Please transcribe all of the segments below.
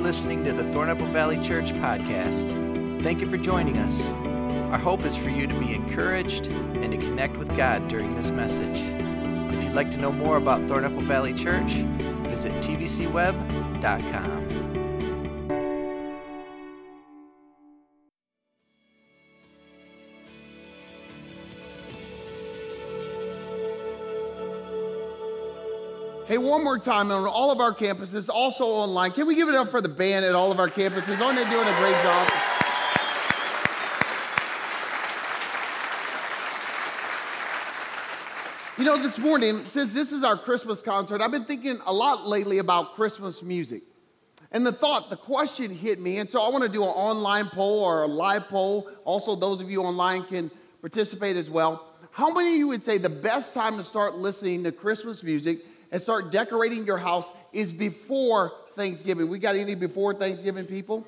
listening to the Thornapple Valley Church podcast. Thank you for joining us. Our hope is for you to be encouraged and to connect with God during this message. If you'd like to know more about Thornapple Valley Church, visit tvcweb.com. Hey, one more time on all of our campuses, also online. Can we give it up for the band at all of our campuses? Aren't they doing a great job? You know, this morning, since this is our Christmas concert, I've been thinking a lot lately about Christmas music. And the thought, the question hit me. And so I want to do an online poll or a live poll. Also, those of you online can participate as well. How many of you would say the best time to start listening to Christmas music and start decorating your house is before Thanksgiving. We got any before Thanksgiving people?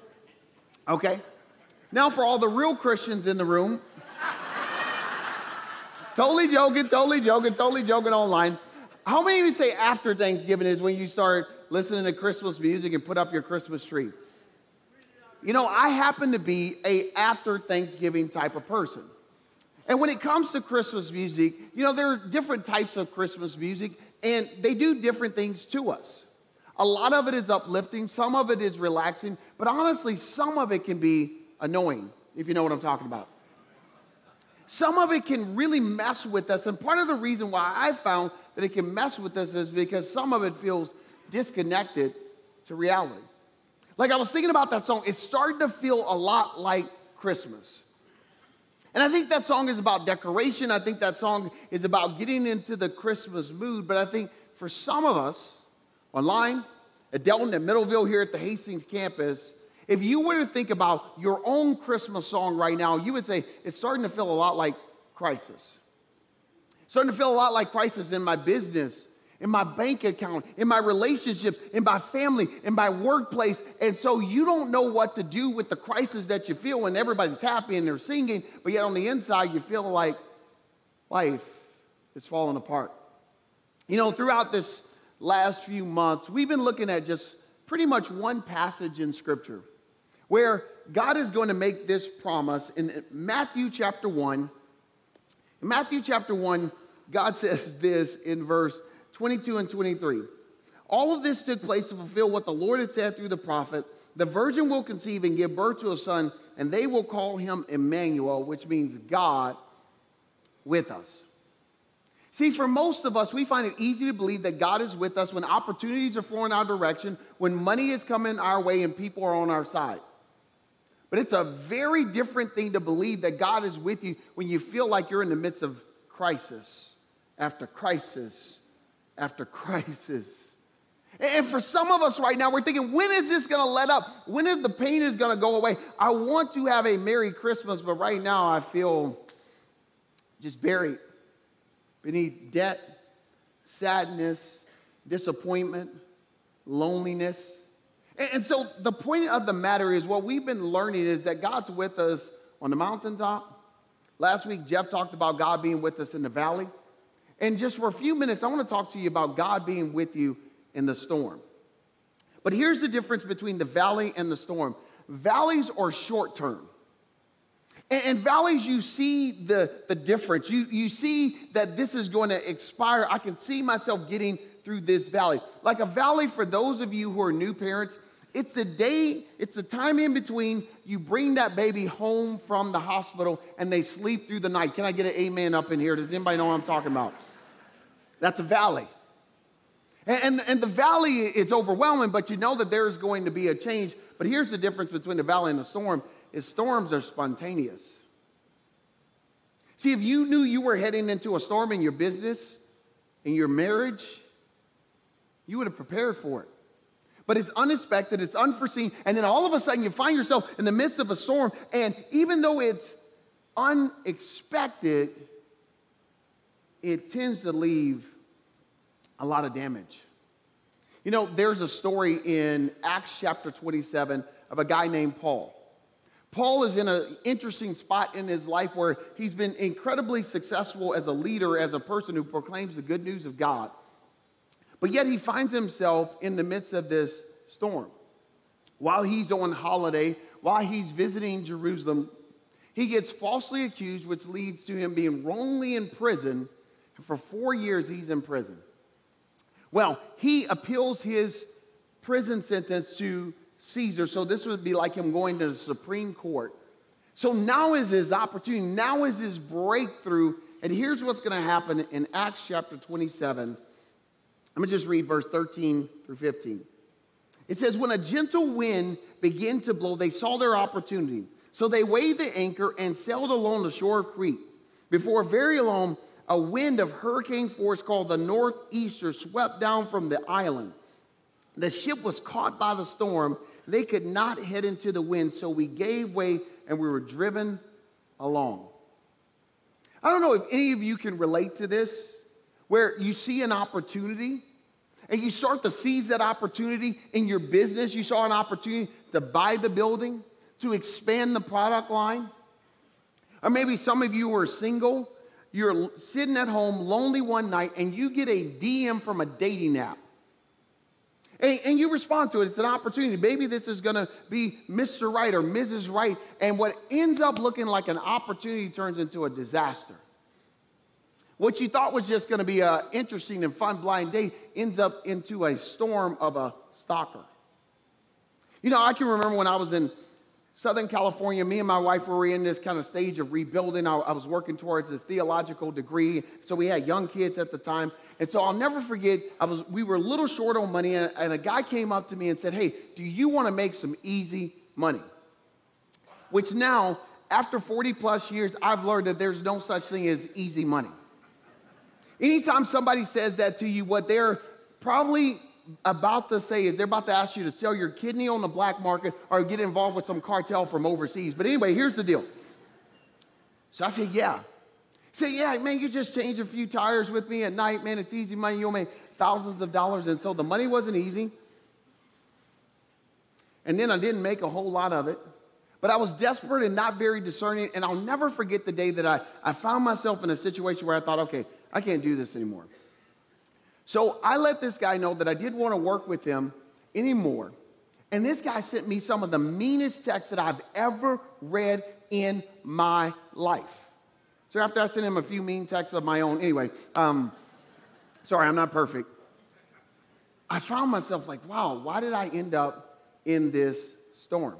Okay. Now, for all the real Christians in the room, totally joking, totally joking, totally joking online. How many of you say after Thanksgiving is when you start listening to Christmas music and put up your Christmas tree? You know, I happen to be a after Thanksgiving type of person. And when it comes to Christmas music, you know, there are different types of Christmas music. And they do different things to us. A lot of it is uplifting, some of it is relaxing, but honestly, some of it can be annoying, if you know what I'm talking about. Some of it can really mess with us. And part of the reason why I found that it can mess with us is because some of it feels disconnected to reality. Like I was thinking about that song, it's starting to feel a lot like Christmas. And I think that song is about decoration. I think that song is about getting into the Christmas mood. But I think for some of us, online, at Delton, at Middleville, here at the Hastings campus, if you were to think about your own Christmas song right now, you would say it's starting to feel a lot like crisis. Starting to feel a lot like crisis in my business, in my bank account, in my relationships, in my family, in my workplace. And so you don't know what to do with the crisis that you feel when everybody's happy and they're singing, but yet on the inside you feel like life is falling apart. You know, throughout this last few months, we've been looking at just pretty much one passage in Scripture where God is going to make this promise in Matthew chapter 1. In Matthew chapter 1, God says this in verse 22 and 23. All of this took place to fulfill what the Lord had said through the prophet. The virgin will conceive and give birth to a son, and they will call him Emmanuel, which means God with us. See, for most of us, we find it easy to believe that God is with us when opportunities are flowing our direction, when money is coming our way, and people are on our side. But it's a very different thing to believe that God is with you when you feel like you're in the midst of crisis after crisis after crisis. And for some of us right now, we're thinking, when is this going to let up? When is the pain is going to go away? I want to have a Merry Christmas, but right now I feel just buried beneath debt, sadness, disappointment, loneliness. And so the point of the matter is what we've been learning is that God's with us on the mountaintop. Last week, Jeff talked about God being with us in the valley. And just for a few minutes, I want to talk to you about God being with you in the storm. But here's the difference between the valley and the storm valleys are short term. And, valleys, you see the, the difference. You, you see that this is going to expire. I can see myself getting through this valley. Like a valley, for those of you who are new parents, it's the day, it's the time in between you bring that baby home from the hospital and they sleep through the night. Can I get an amen up in here? Does anybody know what I'm talking about? That's a valley. And, and, and, the valley is overwhelming, but you know that there's going to be a change. But here's the difference between the valley and the storm is storms are spontaneous. See, if you knew you were heading into a storm in your business, in your marriage, you would have prepared for it. But it's unexpected, it's unforeseen, and then all of a sudden you find yourself in the midst of a storm, and even though it's unexpected, it tends to leave a lot of damage. You know, there's a story in Acts chapter 27 of a guy named Paul. Paul is in an interesting spot in his life where he's been incredibly successful as a leader, as a person who proclaims the good news of God. But yet he finds himself in the midst of this storm. while he's on holiday, while he's visiting Jerusalem, he gets falsely accused, which leads to him being wrongly in prison. For four years, he's in prison. Well, he appeals his prison sentence to Caesar, so this would be like him going to the Supreme Court. So now is his opportunity, now is his breakthrough. And here's what's going to happen in Acts chapter 27. I'm going to just read verse 13 through 15. It says, When a gentle wind began to blow, they saw their opportunity. So they weighed the anchor and sailed along the shore of Crete. Before very long, a wind of hurricane force called the northeaster swept down from the island. The ship was caught by the storm. They could not head into the wind, so we gave way and we were driven along. I don't know if any of you can relate to this, where you see an opportunity and you start to seize that opportunity in your business. You saw an opportunity to buy the building, to expand the product line. Or maybe some of you are single, you're sitting at home lonely one night, and you get a DM from a dating app. And, and you respond to it. It's an opportunity. Maybe this is going to be Mr. Right or Mrs. Right. And what ends up looking like an opportunity turns into a disaster. What you thought was just going to be an interesting and fun blind date ends up into a storm of a stalker. You know, I can remember when I was in Southern California, me and my wife were in this kind of stage of rebuilding. I, I, was working towards this theological degree. So we had young kids at the time. And so I'll never forget, I was, we were a little short on money, and, and a guy came up to me and said, Hey, do you want to make some easy money? Which now, after 40 plus years, I've learned that there's no such thing as easy money. Anytime somebody says that to you, what they're probably about to say is they're about to ask you to sell your kidney on the black market or get involved with some cartel from overseas. But anyway, here's the deal. So I said, Yeah. He said, Yeah, man, you just change a few tires with me at night, man. It's easy money. You'll make thousands of dollars. And so the money wasn't easy. And then I didn't make a whole lot of it. But I was desperate and not very discerning. And I'll never forget the day that I, I found myself in a situation where I thought, okay, I can't do this anymore. So I let this guy know that I didn't want to work with him anymore. And this guy sent me some of the meanest texts that I've ever read in my life. So after I sent him a few mean texts of my own, anyway, um, sorry, I'm not perfect. I found myself like, wow, why did I end up in this storm?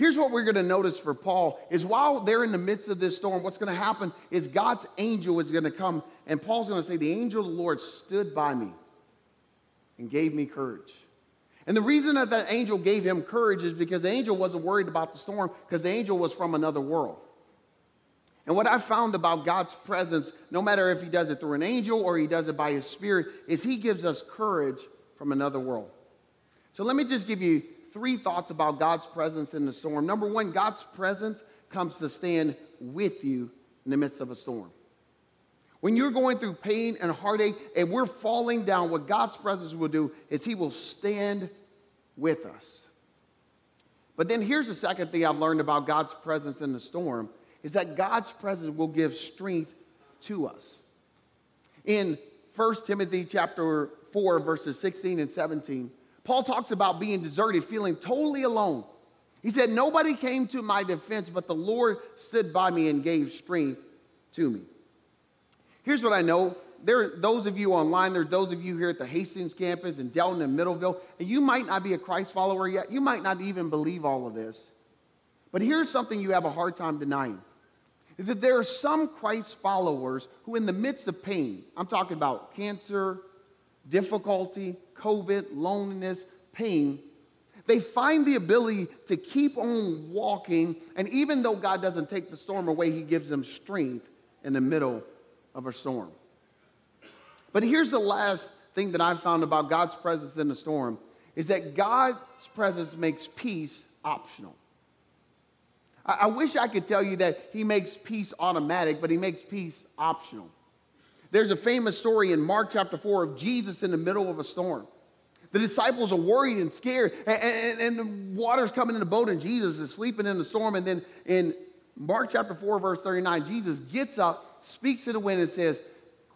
Here's what we're going to notice for Paul is while they're in the midst of this storm, what's going to happen is God's angel is going to come, and Paul's going to say, The angel of the Lord stood by me and gave me courage. And the reason that that angel gave him courage is because the angel wasn't worried about the storm because the angel was from another world. And what I found about God's presence, no matter if he does it through an angel or he does it by his spirit, is he gives us courage from another world. So let me just give you three thoughts about God's presence in the storm. Number one, God's presence comes to stand with you in the midst of a storm. When you're going through pain and heartache and we're falling down, what God's presence will do is He will stand with us. But then here's the second thing I've learned about God's presence in the storm is that God's presence will give strength to us. In 1 Timothy chapter 4 verses 16 and 17, Paul talks about being deserted, feeling totally alone. He said, Nobody came to my defense, but the Lord stood by me and gave strength to me. Here's what I know. There are those of you online, there's those of you here at the Hastings campus in Delton and Middleville, and you might not be a Christ follower yet. You might not even believe all of this. But here's something you have a hard time denying is that there are some Christ followers who, in the midst of pain, I'm talking about cancer, difficulty, COVID, loneliness, pain, they find the ability to keep on walking. And even though God doesn't take the storm away, He gives them strength in the middle of a storm. But here's the last thing that I've found about God's presence in the storm is that God's presence makes peace optional. I, I wish I could tell you that He makes peace automatic, but He makes peace optional. There's a famous story in Mark chapter 4 of Jesus in the middle of a storm. The disciples are worried and scared, and, and, and, the water's coming in the boat, and Jesus is sleeping in the storm. And then in Mark chapter 4, verse 39, Jesus gets up, speaks to the wind, and says,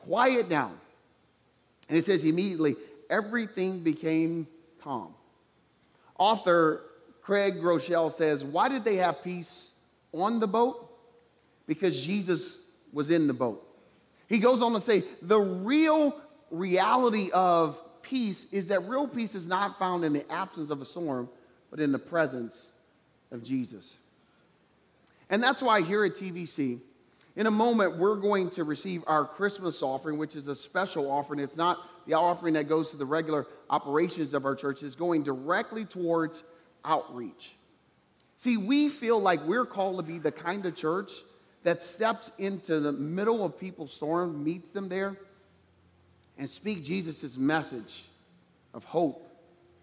Quiet down. And it says immediately, everything became calm. Author Craig Groeschel says, Why did they have peace on the boat? Because Jesus was in the boat. He goes on to say, The real reality of peace is that real peace is not found in the absence of a storm, but in the presence of Jesus. And that's why here at TVC, in a moment, we're going to receive our Christmas offering, which is a special offering. It's not the offering that goes to the regular operations of our church, it's going directly towards outreach. See, we feel like we're called to be the kind of church that steps into the middle of people's storm, meets them there, and speak Jesus' message of hope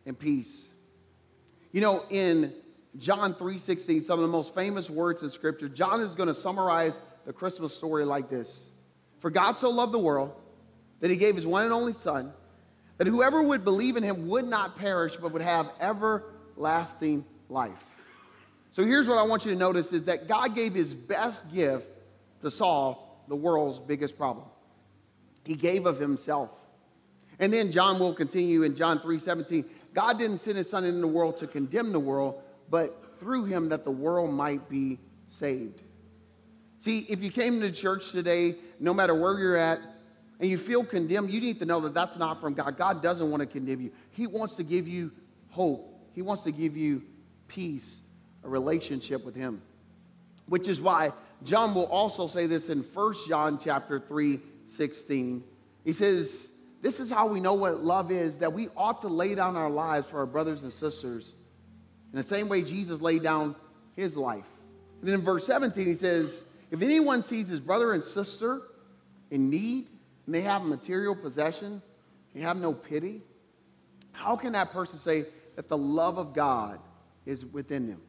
and peace. You know, in John 3:16, some of the most famous words in scripture, John is going to summarize the Christmas story like this. For God so loved the world that he gave his one and only son that whoever would believe in him would not perish but would have everlasting life. So here's what I want you to notice is that God gave his best gift to solve the world's biggest problem. He gave of himself. And then John will continue in John 3:17. God didn't send his son into the world to condemn the world, but through him that the world might be saved. See, if you came to church today, no matter where you're at, and you feel condemned, you need to know that that's not from God. God doesn't want to condemn you. He wants to give you hope. He wants to give you peace, a relationship with him. Which is why John will also say this in 1 John chapter 3, 16. He says, This is how we know what love is, that we ought to lay down our lives for our brothers and sisters. In the same way Jesus laid down his life. And then in verse 17, he says, If anyone sees his brother and sister in need, and they have material possession, they have no pity, how can that person say that the love of God is within them?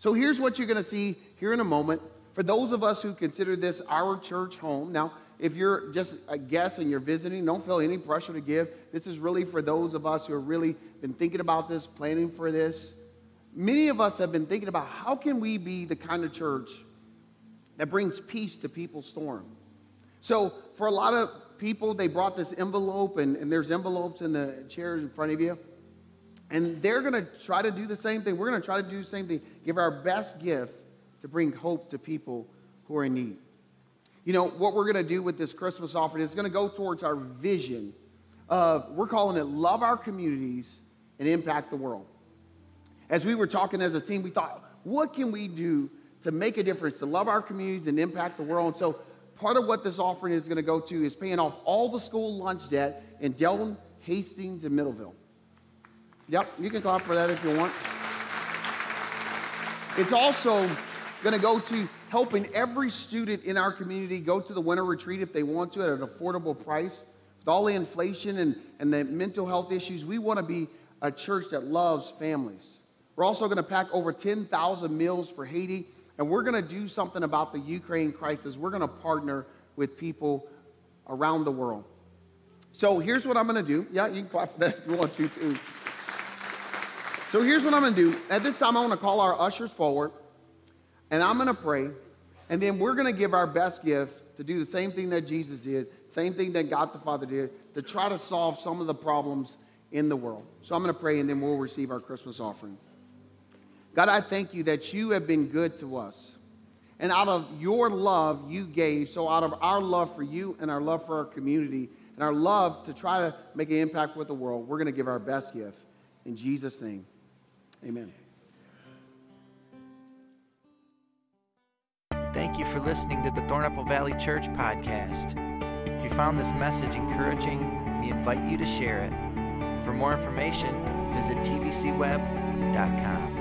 So here's what you're going to see here in a moment. For those of us who consider this our church home, now, if you're just a guest and you're visiting, don't feel any pressure to give. This is really for those of us who have really been thinking about this, planning for this. Many of us have been thinking about how can we be the kind of church that brings peace to people's storm. So for a lot of people, they brought this envelope, and, and there's envelopes in the chairs in front of you. And they're going to try to do the same thing. We're going to try to do the same thing, give our best gift to bring hope to people who are in need. You know, what we're going to do with this Christmas offering is going to go towards our vision of, we're calling it Love Our Communities and Impact the World. As we were talking as a team, we thought, what can we do to make a difference, to love our communities and impact the world? And so part of what this offering is going to go to is paying off all the school lunch debt in Delton, Hastings, and Middleville. Yep, you can clap for that if you want. It's also going to go to helping every student in our community go to the winter retreat if they want to at an affordable price. With all the inflation and, and the mental health issues, we want to be a church that loves families. We're also going to pack over 10,000 meals for Haiti, and we're going to do something about the Ukraine crisis. We're going to partner with people around the world. So here's what I'm going to do. Yeah, you can clap for that if you want to, too. So here's what I'm going to do. At this time, I want to call our ushers forward, and I'm going to pray, and then we're going to give our best gift to do the same thing that Jesus did, same thing that God the Father did, to try to solve some of the problems in the world. So I'm going to pray, and then we'll receive our Christmas offering. God, I thank you that you have been good to us. And out of your love, you gave. So, out of our love for you and our love for our community and our love to try to make an impact with the world, we're going to give our best gift. In Jesus' name, amen. Thank you for listening to the Thornapple Valley Church podcast. If you found this message encouraging, we invite you to share it. For more information, visit tvcweb.com.